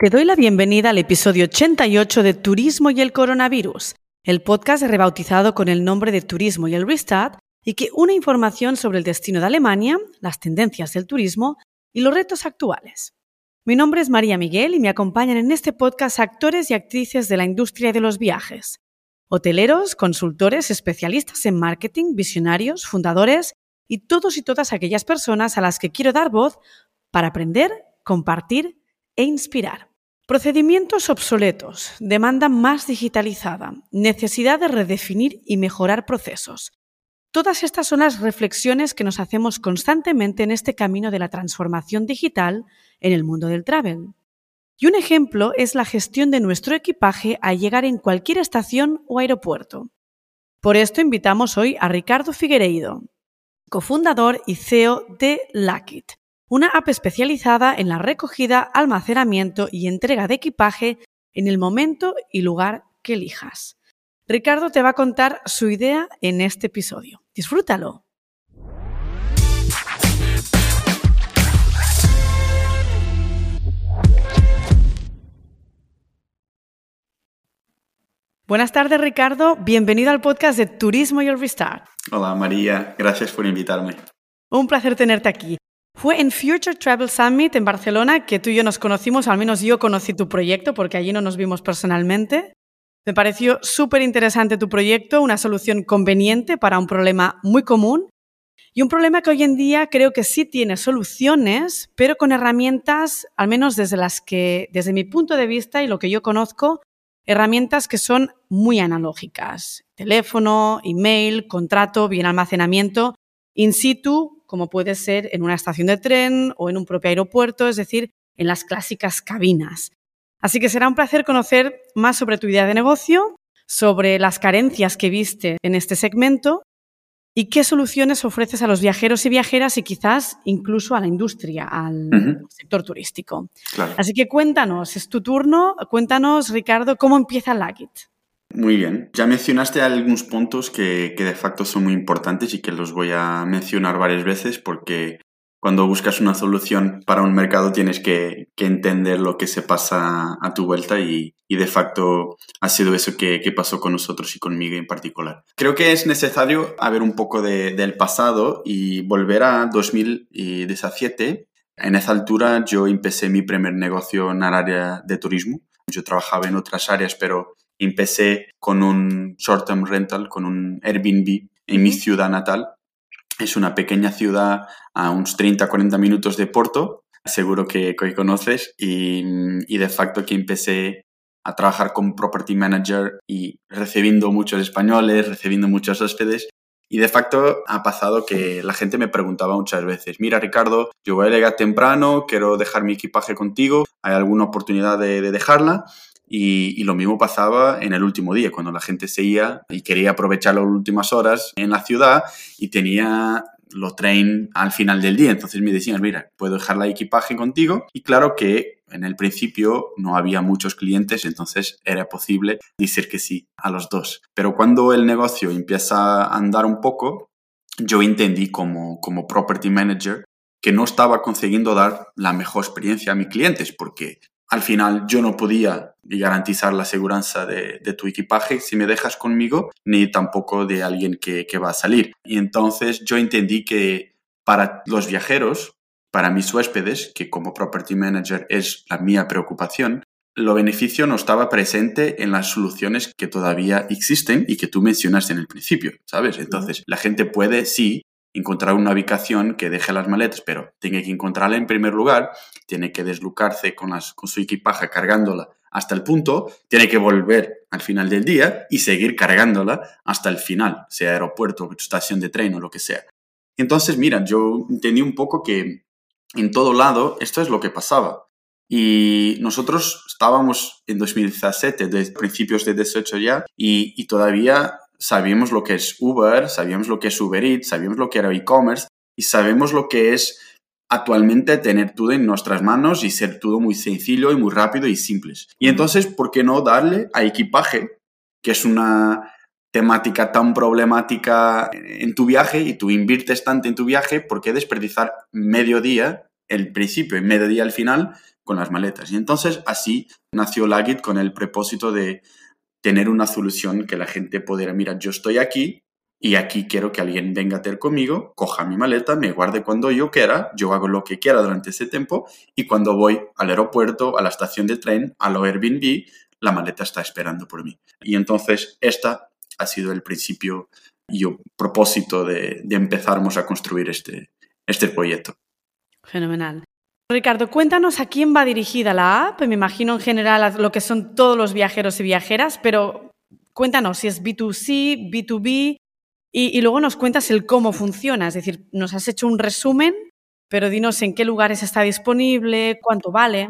Te doy la bienvenida al episodio 88 de Turismo y el Coronavirus, el podcast rebautizado con el nombre de Turismo y el Restart y que une información sobre el destino de Alemania, las tendencias del turismo y los retos actuales. Mi nombre es María Miguel y me acompañan en este podcast actores y actrices de la industria de los viajes, hoteleros, consultores, especialistas en marketing, visionarios, fundadores y todos y todas aquellas personas a las que quiero dar voz para aprender, compartir e inspirar. Procedimientos obsoletos, demanda más digitalizada, necesidad de redefinir y mejorar procesos. Todas estas son las reflexiones que nos hacemos constantemente en este camino de la transformación digital en el mundo del travel. Y un ejemplo es la gestión de nuestro equipaje al llegar en cualquier estación o aeropuerto. Por esto invitamos hoy a Ricardo Figueiredo, cofundador y CEO de Lakit, una app especializada en la recogida, almacenamiento y entrega de equipaje en el momento y lugar que elijas. Ricardo te va a contar su idea en este episodio. Disfrútalo. Buenas tardes, Ricardo. Bienvenido al podcast de Turismo y el Restart. Hola, María. Gracias por invitarme. Un placer tenerte aquí. Fue en Future Travel Summit en Barcelona que tú y yo nos conocimos, al menos yo conocí tu proyecto porque allí no nos vimos personalmente. Me pareció súper interesante tu proyecto, una solución conveniente para un problema muy común y un problema que hoy en día creo que sí tiene soluciones, pero con herramientas, al menos desde las que, desde mi punto de vista y lo que yo conozco, herramientas que son muy analógicas. Teléfono, email, contrato, bien almacenamiento, in situ, como puede ser en una estación de tren o en un propio aeropuerto, es decir, en las clásicas cabinas. Así que será un placer conocer más sobre tu idea de negocio, sobre las carencias que viste en este segmento y qué soluciones ofreces a los viajeros y viajeras y quizás incluso a la industria, al sector turístico. Así que cuéntanos, es tu turno, cuéntanos, Ricardo, cómo empieza Lagit. Muy bien. Ya mencionaste algunos puntos que, de facto son muy importantes y que los voy a mencionar varias veces porque cuando buscas una solución para un mercado tienes que, entender lo que se pasa a tu vuelta y, de facto ha sido eso que, pasó con nosotros y conmigo en particular. Creo que es necesario haber un poco del pasado y volver a 2017. En esa altura yo empecé mi primer negocio en el área de turismo. Yo trabajaba en otras áreas, pero empecé con un short-term rental, con un Airbnb en mi ciudad natal. Es una pequeña ciudad a unos 30-40 minutos de Porto, seguro que, que conoces, y, y, de facto que empecé a trabajar como property manager y recibiendo muchos españoles, recibiendo muchos hóspedes. Y de facto ha pasado que la gente me preguntaba muchas veces, mira Ricardo, yo voy a llegar temprano, quiero dejar mi equipaje contigo, ¿hay alguna oportunidad de, de dejarla? Y, lo mismo pasaba en el último día, cuando la gente se iba y quería aprovechar las últimas horas en la ciudad y tenía los tren al final del día. Entonces me decían, mira, puedo dejar la equipaje contigo. Y claro que en el principio no había muchos clientes, entonces era posible decir que sí a los dos. Pero cuando el negocio empieza a andar un poco, yo entendí como, como property manager que no estaba consiguiendo dar la mejor experiencia a mis clientes, porque al final yo no podía garantizar la seguridad de, tu equipaje si me dejas conmigo, ni tampoco de alguien que, va a salir. Y entonces yo entendí que para los viajeros, para mis huéspedes, que como property manager es la mía preocupación, lo beneficio no estaba presente en las soluciones que todavía existen y que tú mencionaste en el principio, ¿sabes? Entonces, la gente puede, sí, encontrar una ubicación que deje las maletas, pero tiene que encontrarla en primer lugar, tiene que deslucarse con, su equipaje cargándola hasta el punto, tiene que volver al final del día y seguir cargándola hasta el final, sea aeropuerto, estación de tren o lo que sea. Entonces, mira, yo entendí un poco que en todo lado esto es lo que pasaba. Y nosotros estábamos en 2017, de principios de 18 ya, y todavía sabíamos lo que es Uber, sabíamos lo que es Uber Eats, sabíamos lo que era e-commerce y sabemos lo que es actualmente tener todo en nuestras manos y ser todo muy sencillo y muy rápido y simples. Y entonces, ¿por qué no darle a equipaje, que es una temática tan problemática en tu viaje y tú inviertes tanto en tu viaje, ¿por qué desperdiciar medio día, el principio y medio día al final, con las maletas. Y entonces así nació Lagit con el propósito de tener una solución que la gente pudiera, mira, yo estoy aquí y aquí quiero que alguien venga a ter conmigo, coja mi maleta, me guarde cuando yo quiera, yo hago lo que quiera durante ese tiempo y cuando voy al aeropuerto, a la estación de tren, a lo Airbnb, la maleta está esperando por mí. Y entonces esta ha sido el principio y el propósito de, de a construir este, este proyecto. Fenomenal. Ricardo, cuéntanos a quién va dirigida la app. Me imagino en general a lo que son todos los viajeros y viajeras, pero cuéntanos si es B2C, B2B y, luego nos cuentas el cómo funciona. Es decir, nos has hecho un resumen, pero dinos en qué lugares está disponible, cuánto vale.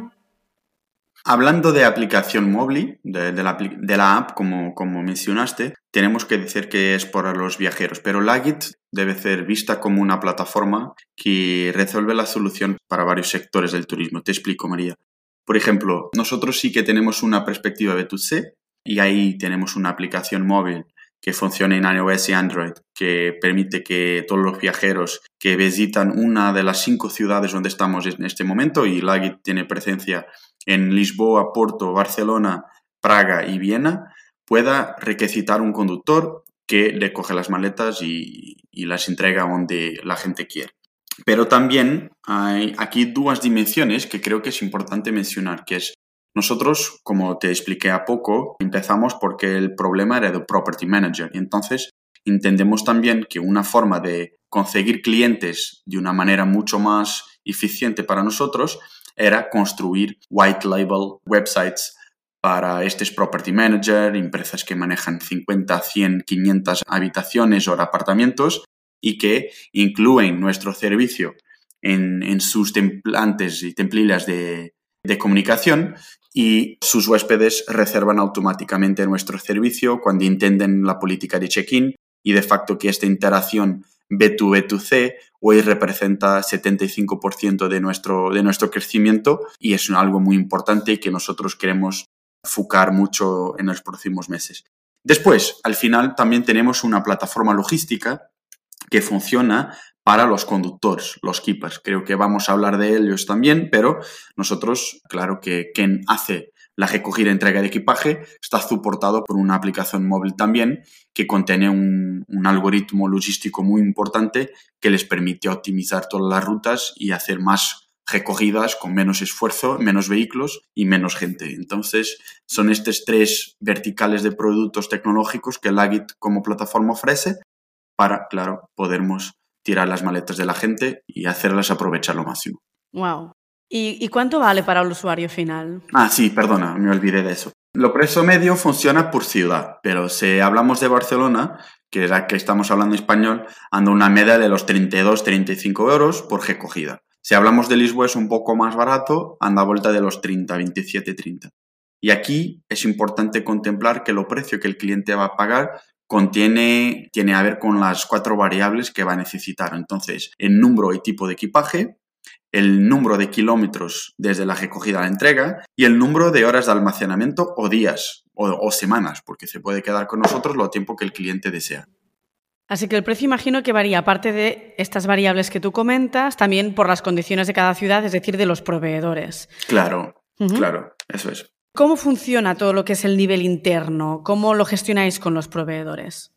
Hablando de aplicación móvil, de, la, app, como, como, mencionaste, tenemos que decir que es para los viajeros, pero Lagit debe ser vista como una plataforma que resuelve la solución para varios sectores del turismo. Te explico, María. Por ejemplo, nosotros sí que tenemos una perspectiva B2C y ahí tenemos una aplicación móvil que funciona en iOS y Android, que permite que todos los viajeros que visitan una de las cinco ciudades donde estamos en este momento, y Lagit tiene presencia en Lisboa, Porto, Barcelona, Praga y Viena, pueda requisitar un conductor que le coge las maletas y, las entrega donde la gente quiere. Pero también hay aquí dos dimensiones que creo que es importante mencionar, que es nosotros, como te expliqué a poco, empezamos porque el problema era de Property Manager. Y entonces entendemos también que una forma de conseguir clientes de una manera mucho más eficiente para nosotros era construir white label websites para estos property manager, empresas que manejan 50, 100, 500 habitaciones o apartamentos y que incluyen nuestro servicio en, sus templantes y templillas de, de comunicación y sus huéspedes reservan automáticamente nuestro servicio cuando entienden la política de check-in y de facto que esta interacción B2B2C hoy representa 75% de nuestro, de nuestro crecimiento y es algo muy importante que nosotros queremos enfocar mucho en los próximos meses. Después, al final, también tenemos una plataforma logística que funciona para los conductores, los keepers. Creo que vamos a hablar de ellos también, pero nosotros, claro que quien hace la recogida y entrega de equipaje está soportado por una aplicación móvil también que contiene un, algoritmo logístico muy importante que les permite optimizar todas las rutas y hacer más recogidas con menos esfuerzo, menos vehículos y menos gente. Entonces, son estos tres verticales de productos tecnológicos que Lagit como plataforma ofrece para, claro, podermos tirar las maletas de la gente y hacerlas aprovechar lo máximo. Wow. ¿Y, cuánto vale para el usuario final? Ah, sí, perdona, me olvidé de eso. Lo precio medio funciona por ciudad, pero si hablamos de Barcelona, que es la que estamos hablando español, anda una media de los 32-35 euros por recogida. Si hablamos de Lisboa es un poco más barato, anda a vuelta de los 30, 27, 30. Y aquí es importante contemplar que lo precio que el cliente va a pagar contiene, tiene a ver con las cuatro variables que va a necesitar. Entonces, el número y tipo de equipaje, el número de kilómetros desde la recogida a la entrega y el número de horas de almacenamiento o días o, semanas, porque se puede quedar con nosotros lo tiempo que el cliente desea. Así que el precio imagino que varía, aparte de estas variables que tú comentas, también por las condiciones de cada ciudad, es decir, de los proveedores. Claro, claro, eso es. ¿Cómo funciona todo lo que es el nivel interno? ¿Cómo lo gestionáis con los proveedores?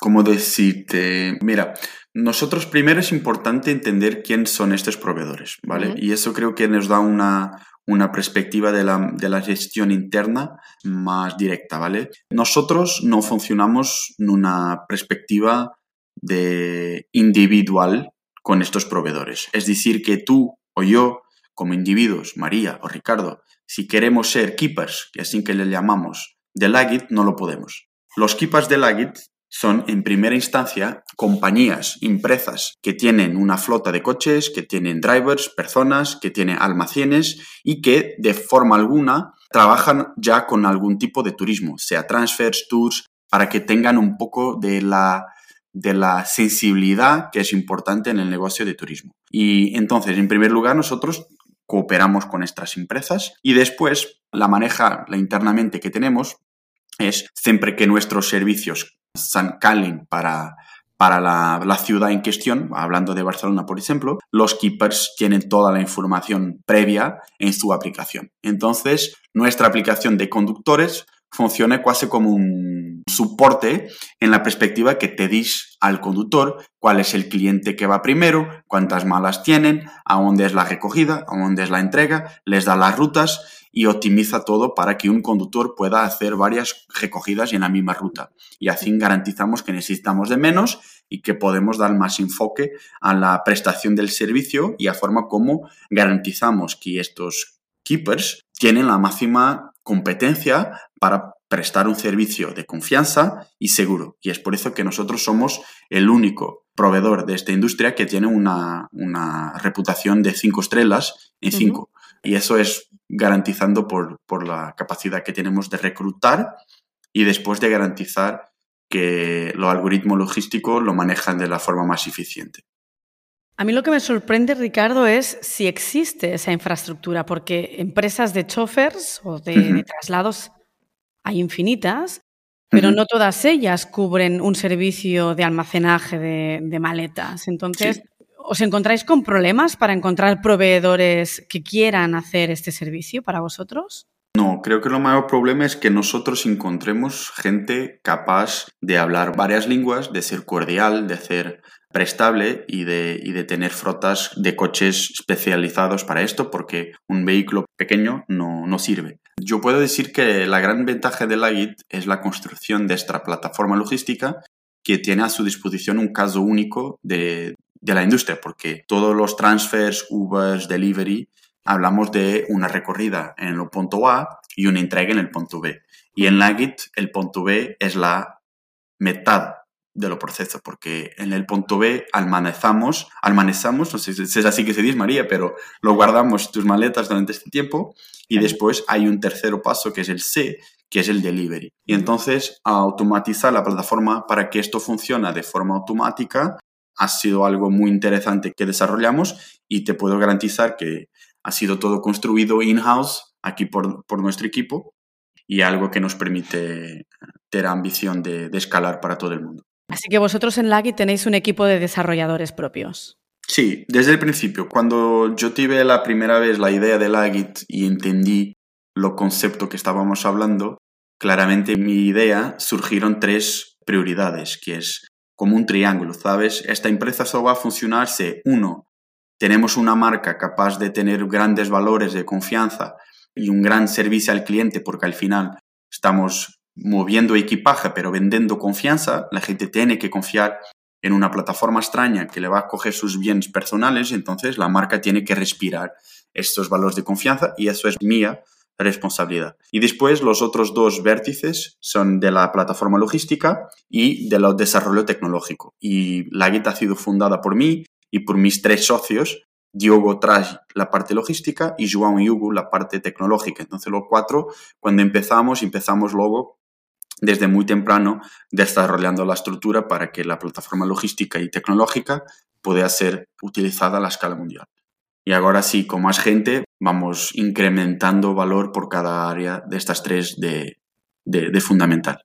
¿Cómo decirte? Mira, nosotros primero es importante entender quién son estos proveedores, ¿vale? Y eso creo que nos da una, una perspectiva de la, de la, gestión interna más directa, ¿vale? Nosotros no funcionamos en una perspectiva de individual con estos proveedores. Es decir, que tú o yo, como individuos, María o Ricardo, si queremos ser keepers, que así que le llamamos, de Lagit, no lo podemos. Los keepers de Lagit son, en primera instancia, compañías, empresas que tienen una flota de coches, que tienen drivers, personas, que tienen almacenes y que, de forma alguna, trabajan ya con algún tipo de turismo, sea transfers, tours, para que tengan un poco de la, de la sensibilidad que es importante en el negocio de turismo. Y entonces, en primer lugar, nosotros cooperamos con estas empresas y después la maneja la internamente que tenemos es siempre que nuestros servicios calen para, para la, la, ciudad en cuestión, hablando de Barcelona, por ejemplo, los keepers tienen toda la información previa en su aplicación. Entonces, nuestra aplicación de conductores funciona casi como un soporte en la perspectiva que te dis al conductor cuál es el cliente que va primero, cuántas malas tienen, a dónde es la recogida, a dónde es la entrega, les da las rutas y optimiza todo para que un conductor pueda hacer varias recogidas en la misma ruta. Y así garantizamos que necesitamos de menos y que podemos dar más enfoque a la prestación del servicio y a forma como garantizamos que estos keepers tienen la máxima competencia para prestar un servicio de confianza y seguro. Y es por eso que nosotros somos el único proveedor de esta industria que tiene una, reputación de cinco estrellas en cinco. Y eso es garantizando por, por la capacidad que tenemos de reclutar y después de garantizar que los algoritmos logísticos lo manejan de la forma más eficiente. A mí lo que me sorprende, Ricardo, es si existe esa infraestructura, porque empresas de chofers o de, traslados hay infinitas, pero no todas ellas cubren un servicio de almacenaje de, maletas. Entonces, ¿os encontráis con problemas para encontrar proveedores que quieran hacer este servicio para vosotros? No, creo que lo mayor problema es que nosotros encontremos gente capaz de hablar varias lenguas, de ser cordial, de ser prestable y de, de tener frotas de coches especializados para esto, porque un vehículo pequeño no, no sirve. Yo puedo decir que la gran ventaja de Lagit es la construcción de esta plataforma logística que tiene a su disposición un caso único de, de la industria, porque todos los transfers, Ubers, delivery, hablamos de una recorrida en el punto A y una entrega en el punto B. Y en Lagit el punto B es la mitad de lo proceso, porque en el punto B almanezamos, almanezamos, no sé si es así que se dice María, pero lo guardamos tus maletas durante este tiempo y después hay un tercer paso que es el C, que es el delivery. Y entonces automatizar la plataforma para que esto funcione de forma automática ha sido algo muy interesante que desarrollamos y te puedo garantizar que ha sido todo construido in-house aquí por, por, nuestro equipo y algo que nos permite tener ambición de, de escalar para todo el mundo. Así que vosotros en Lagit tenéis un equipo de desarrolladores propios. Sí, desde el principio. Cuando yo tuve la primera vez la idea de Lagit y entendí lo concepto que estábamos hablando, claramente en mi idea surgieron tres prioridades, que es como un triángulo, ¿sabes? Esta empresa solo va a funcionar si, uno, tenemos una marca capaz de tener grandes valores de confianza y un gran servicio al cliente, porque al final estamos moviendo equipaje pero vendiendo confianza, la gente tiene que confiar en una plataforma extraña que le va a coger sus bienes personales, entonces la marca tiene que respirar estos valores de confianza y eso es mía responsabilidad. Y después los otros dos vértices son de la plataforma logística y de lo desarrollo tecnológico. Y la guita ha sido fundada por mí y por mis tres socios, Diogo trae la parte logística y João y Hugo la parte tecnológica. Entonces los cuatro, cuando empezamos, empezamos luego desde muy temprano desarrollando la estructura para que la plataforma logística y tecnológica pueda ser utilizada a la escala mundial. Y ahora sí, con más gente, vamos incrementando valor por cada área de estas tres de, de, fundamental.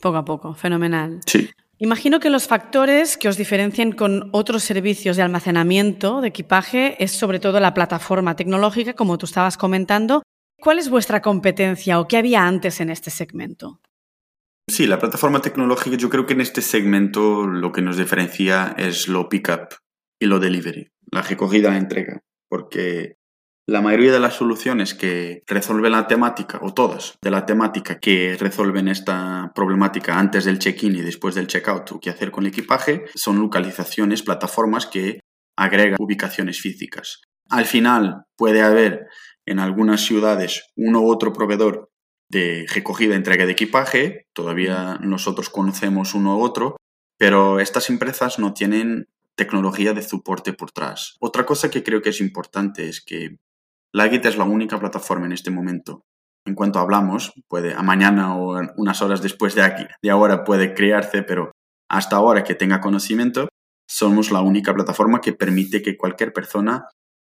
Poco a poco, fenomenal. Sí. Imagino que los factores que os diferencian con otros servicios de almacenamiento de equipaje es sobre todo la plataforma tecnológica, como tú estabas comentando. ¿Cuál es vuestra competencia o qué había antes en este segmento? Sí, la plataforma tecnológica, yo creo que en este segmento lo que nos diferencia es lo pickup y lo delivery, la recogida la entrega, porque la mayoría de las soluciones que resuelven la temática, o todas de la temática que resuelven esta problemática antes del check-in y después del check-out o qué hacer con el equipaje, son localizaciones, plataformas que agregan ubicaciones físicas. Al final puede haber en algunas ciudades uno u otro proveedor de recogida y entrega de equipaje. Todavía nosotros conocemos uno u otro, pero estas empresas no tienen tecnología de soporte por detrás. Otra cosa que creo que es importante es que Lagit es la única plataforma en este momento. En cuanto hablamos, puede a mañana o unas horas después de aquí, de ahora puede crearse, pero hasta ahora que tenga conocimiento, somos la única plataforma que permite que cualquier persona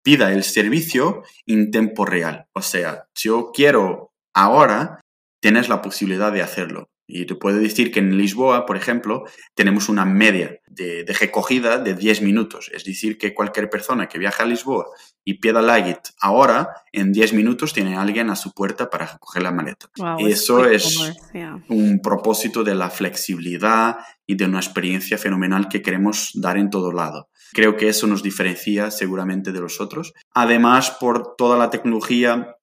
pida el servicio en tiempo real. O sea, si yo quiero ahora tienes la posibilidad de hacerlo. Y te puedo decir que en Lisboa, por ejemplo, tenemos una media de, recogida de 10 minutos. Es decir, que cualquier persona que viaja a Lisboa y pida Lagit ahora, en 10 minutos tiene alguien a su puerta para recoger la maleta. y eso es un propósito de la flexibilidad y de una experiencia fenomenal que queremos dar en todo lado. Creo que eso nos diferencia seguramente de los otros. Además, por toda la tecnología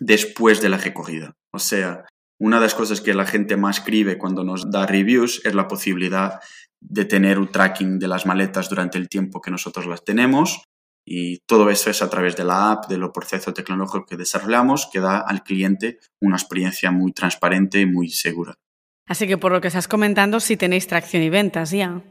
después de la recogida. O sea, una de las cosas que la gente más escribe cuando nos da reviews es la posibilidad de tener un tracking de las maletas durante el tiempo que nosotros las tenemos y todo eso es a través de la app, de los procesos tecnológicos que desarrollamos, que da al cliente una experiencia muy transparente y muy segura. Así que por lo que estás comentando, sí tenéis tracción y ventas ya.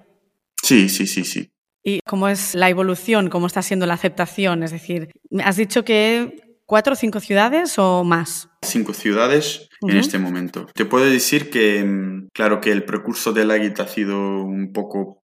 Sí, sí, sí, sí. ¿Y cómo es la evolución? ¿Cómo está siendo la aceptación? Es decir, has dicho que cuatro o cinco ciudades o más. Cinco ciudades en este momento. Te puedo decir que, mm, claro, que el precurso del Agit ha sido un poco,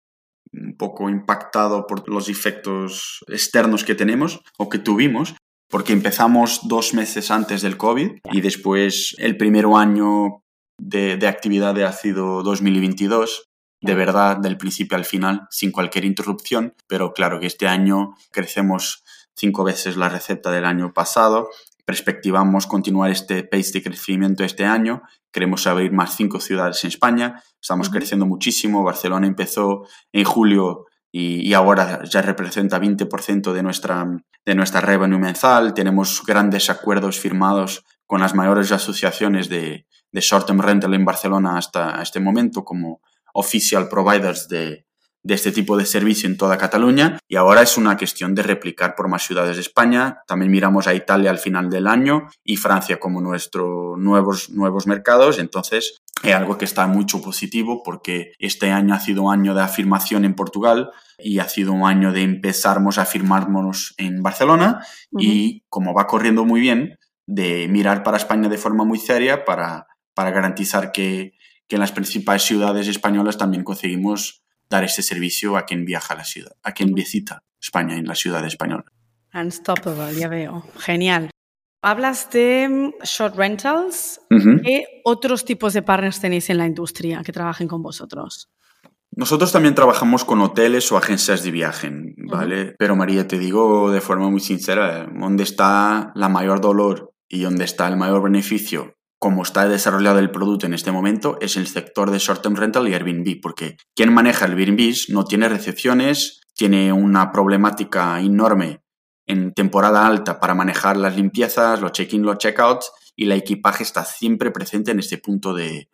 un poco impactado por los efectos externos que tenemos o que tuvimos, porque empezamos dos meses antes del COVID y después el primer año de, de actividad ha sido 2022 de verdad, del principio al final, sin cualquier interrupción, pero claro que este año crecemos cinco veces la receta del año pasado. Perspectivamos continuar este pace de crecimiento este año. Queremos abrir más cinco ciudades en España. Estamos creciendo muchísimo. Barcelona empezó en julio y, ahora ya representa 20% de nuestra, de nuestra revenue mensual. Tenemos grandes acuerdos firmados con las mayores asociaciones de, de short-term rental en Barcelona hasta este momento como official providers de, de este tipo de servicio en toda Cataluña y ahora es una cuestión de replicar por más ciudades de España. También miramos a Italia al final del año y Francia como nuestros nuevos, nuevos mercados. Entonces, es algo que está mucho positivo porque este año ha sido un año de afirmación en Portugal y ha sido un año de empezarnos a afirmarnos en Barcelona y como va corriendo muy bien, de mirar para España de forma muy seria para, para garantizar que, que en las principales ciudades españolas también conseguimos dar ese servicio a quien viaja a la ciudad, a quien visita España en la ciudad española. Unstoppable, ya veo. Genial. Hablas de mm, short rentals. ¿Qué otros tipos de partners tenéis en la industria que trabajen con vosotros? Nosotros también trabajamos con hoteles o agencias de viaje, ¿vale? Pero María, te digo de forma muy sincera, ¿dónde está la mayor dolor y dónde está el mayor beneficio como está desarrollado el producto en este momento, es el sector de short-term rental y Airbnb, porque quien maneja el Airbnb no tiene recepciones, tiene una problemática enorme en temporada alta para manejar las limpiezas, los check-in, los check-outs, y el equipaje está siempre presente en este punto de,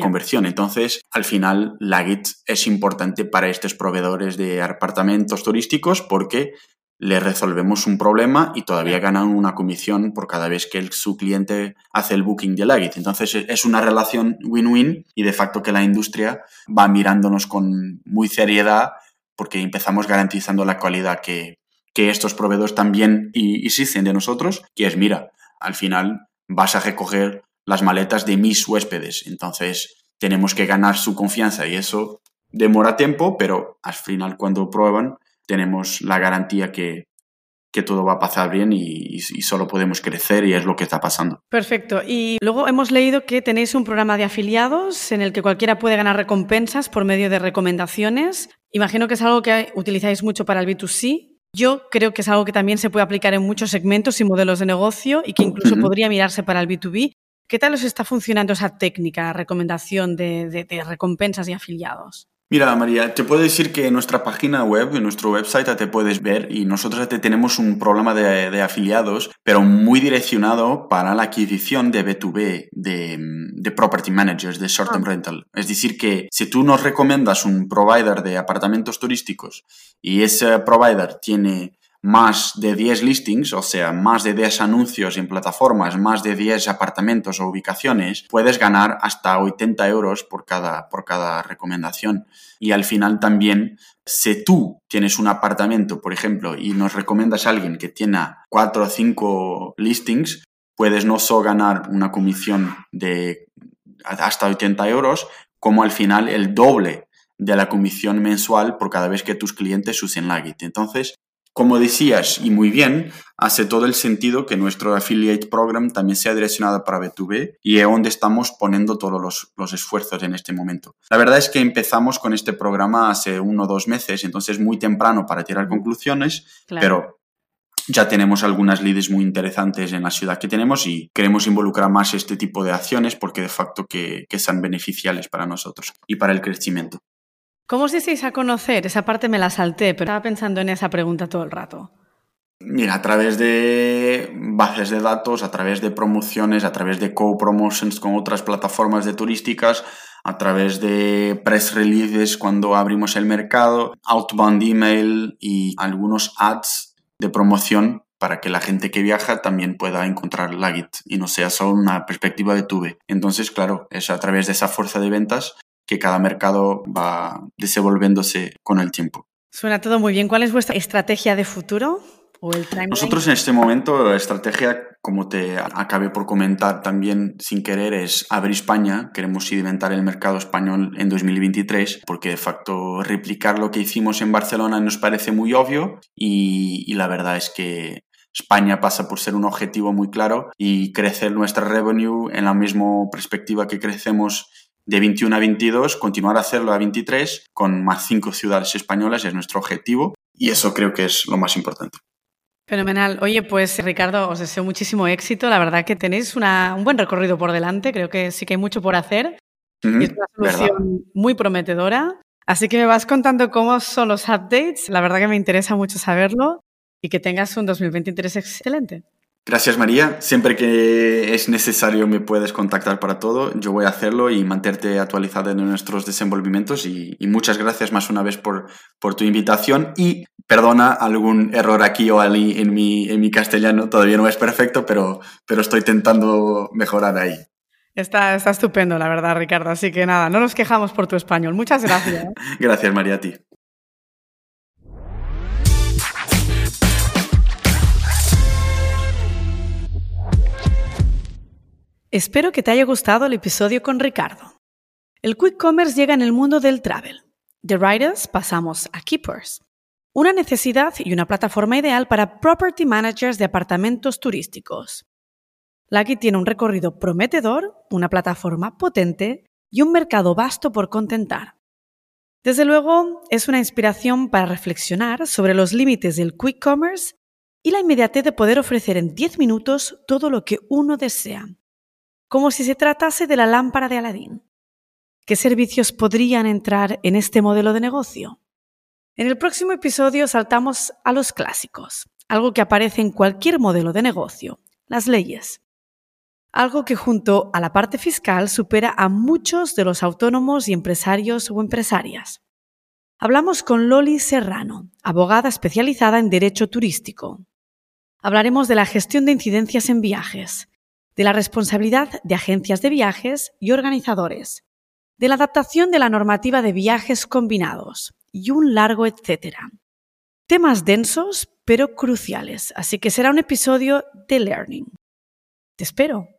conversión. Entonces, al final, la Git es importante para estos proveedores de apartamentos turísticos porque le resolvemos un problema y todavía ganan una comisión por cada vez que su cliente hace el booking de Legit. Entonces e, es una relación win-win y de facto que la industria va mirándonos con muy seriedad porque empezamos garantizando la calidad que, estos proveedores también existen de nosotros, que es, mira, al final vas a recoger las maletas de mis huéspedes. Entonces tenemos que ganar su confianza y eso demora tiempo, pero al final cuando prueban tenemos la garantía que, todo va a pasar bien y, solo podemos crecer y es lo que está pasando. Perfecto. Y luego hemos leído que tenéis un programa de afiliados en el que cualquiera puede ganar recompensas por medio de recomendaciones. Imagino que es algo que utilizáis mucho para el B2C. Yo creo que es algo que también se puede aplicar en muchos segmentos y modelos de negocio y que incluso podría mirarse para el B2B. ¿Qué tal os está funcionando esa técnica, recomendación de recompensas y afiliados? Mira, María, te puedo decir que en nuestra página web, en nuestro website, te puedes ver y nosotros te tenemos un programa de, afiliados, pero muy direccionado para la adquisición de B2B, de, property managers, de short-term ah. rental. Es decir, que si tú nos recomiendas un provider de apartamentos turísticos y ese provider tiene más de 10 listings, o sea, más de 10 anuncios en plataformas, más de 10 apartamentos o ubicaciones, puedes ganar hasta 80 euros por cada, por cada recomendación. Y al final también, si tú tienes un apartamento, por ejemplo, y nos recomiendas a alguien que tiene 4 o 5 listings, puedes no solo ganar una comisión de hasta 80 euros, como al final el doble de la comisión mensual por cada vez que tus clientes usen Lagit. Entonces, como decías, y muy bien, hace todo el sentido que nuestro affiliate program también sea direccionado para B2B y es donde estamos poniendo todos los, esfuerzos en este momento. La verdad es que empezamos con este programa hace uno o dos meses, entonces muy temprano para tirar conclusiones, pero ya tenemos algunas leads muy interesantes en la ciudad que tenemos y queremos involucrar más este tipo de acciones porque de facto que, que sean beneficiales para nosotros y para el crecimiento. ¿Cómo os hicisteis a conocer? Esa parte me la salté, pero estaba pensando en esa pregunta todo el rato. Mira, a través de bases de datos, a través de promociones, a través de co-promotions con otras plataformas de turísticas, a través de press releases cuando abrimos el mercado, outbound email y algunos ads de promoción para que la gente que viaja también pueda encontrar la Git y no sea solo una perspectiva de tuve. Entonces, claro, es a través de esa fuerza de ventas que cada mercado va desenvolviéndose con el tiempo. Suena todo muy bien. ¿Cuál es vuestra estrategia de futuro? ¿O el Nosotros en este momento, la estrategia, como te acabé por comentar también sin querer, es abrir España. Queremos sedimentar el mercado español en 2023 porque de facto replicar lo que hicimos en Barcelona nos parece muy obvio y, y la verdad es que España pasa por ser un objetivo muy claro y crecer nuestra revenue en la misma perspectiva que crecemos de 21 a 22, continuar a hacerlo a 23 con más cinco ciudades españolas es nuestro objetivo y eso creo que es lo más importante. Fenomenal. Oye, pues Ricardo, os deseo muchísimo éxito. La verdad que tenéis un buen recorrido por delante. Creo que sí que hay mucho por hacer. es una solución muy prometedora. Así que me vas contando cómo son los updates. La verdad que me interesa mucho saberlo y que tengas un 2023 excelente. Gracias María. Siempre que es necesario me puedes contactar para todo. Yo voy a hacerlo y mantenerte actualizada en nuestros desenvolvimientos y, muchas gracias más una vez por, por, tu invitación y perdona algún error aquí o allí en mi, en mi castellano. Todavía no es perfecto, pero, pero estoy intentando mejorar ahí. Está, está estupendo, la verdad, Ricardo. Así que nada, no nos quejamos por tu español. Muchas gracias. gracias María a ti. Espero que te haya gustado el episodio con Ricardo. El Quick Commerce llega en el mundo del travel. De Riders pasamos a Keepers, una necesidad y una plataforma ideal para property managers de apartamentos turísticos. Lucky tiene un recorrido prometedor, una plataforma potente y un mercado vasto por contentar. Desde luego, es una inspiración para reflexionar sobre los límites del quick commerce y la inmediatez de poder ofrecer en 10 minutos todo lo que uno desea como si se tratase de la lámpara de Aladín. ¿Qué servicios podrían entrar en este modelo de negocio? En el próximo episodio saltamos a los clásicos, algo que aparece en cualquier modelo de negocio, las leyes. Algo que junto a la parte fiscal supera a muchos de los autónomos y empresarios o empresarias. Hablamos con Loli Serrano, abogada especializada en Derecho Turístico. Hablaremos de la gestión de incidencias en viajes, de la responsabilidad de agencias de viajes y organizadores, de la adaptación de la normativa de viajes combinados y un largo etcétera. Temas densos pero cruciales, así que será un episodio de Learning. Te espero.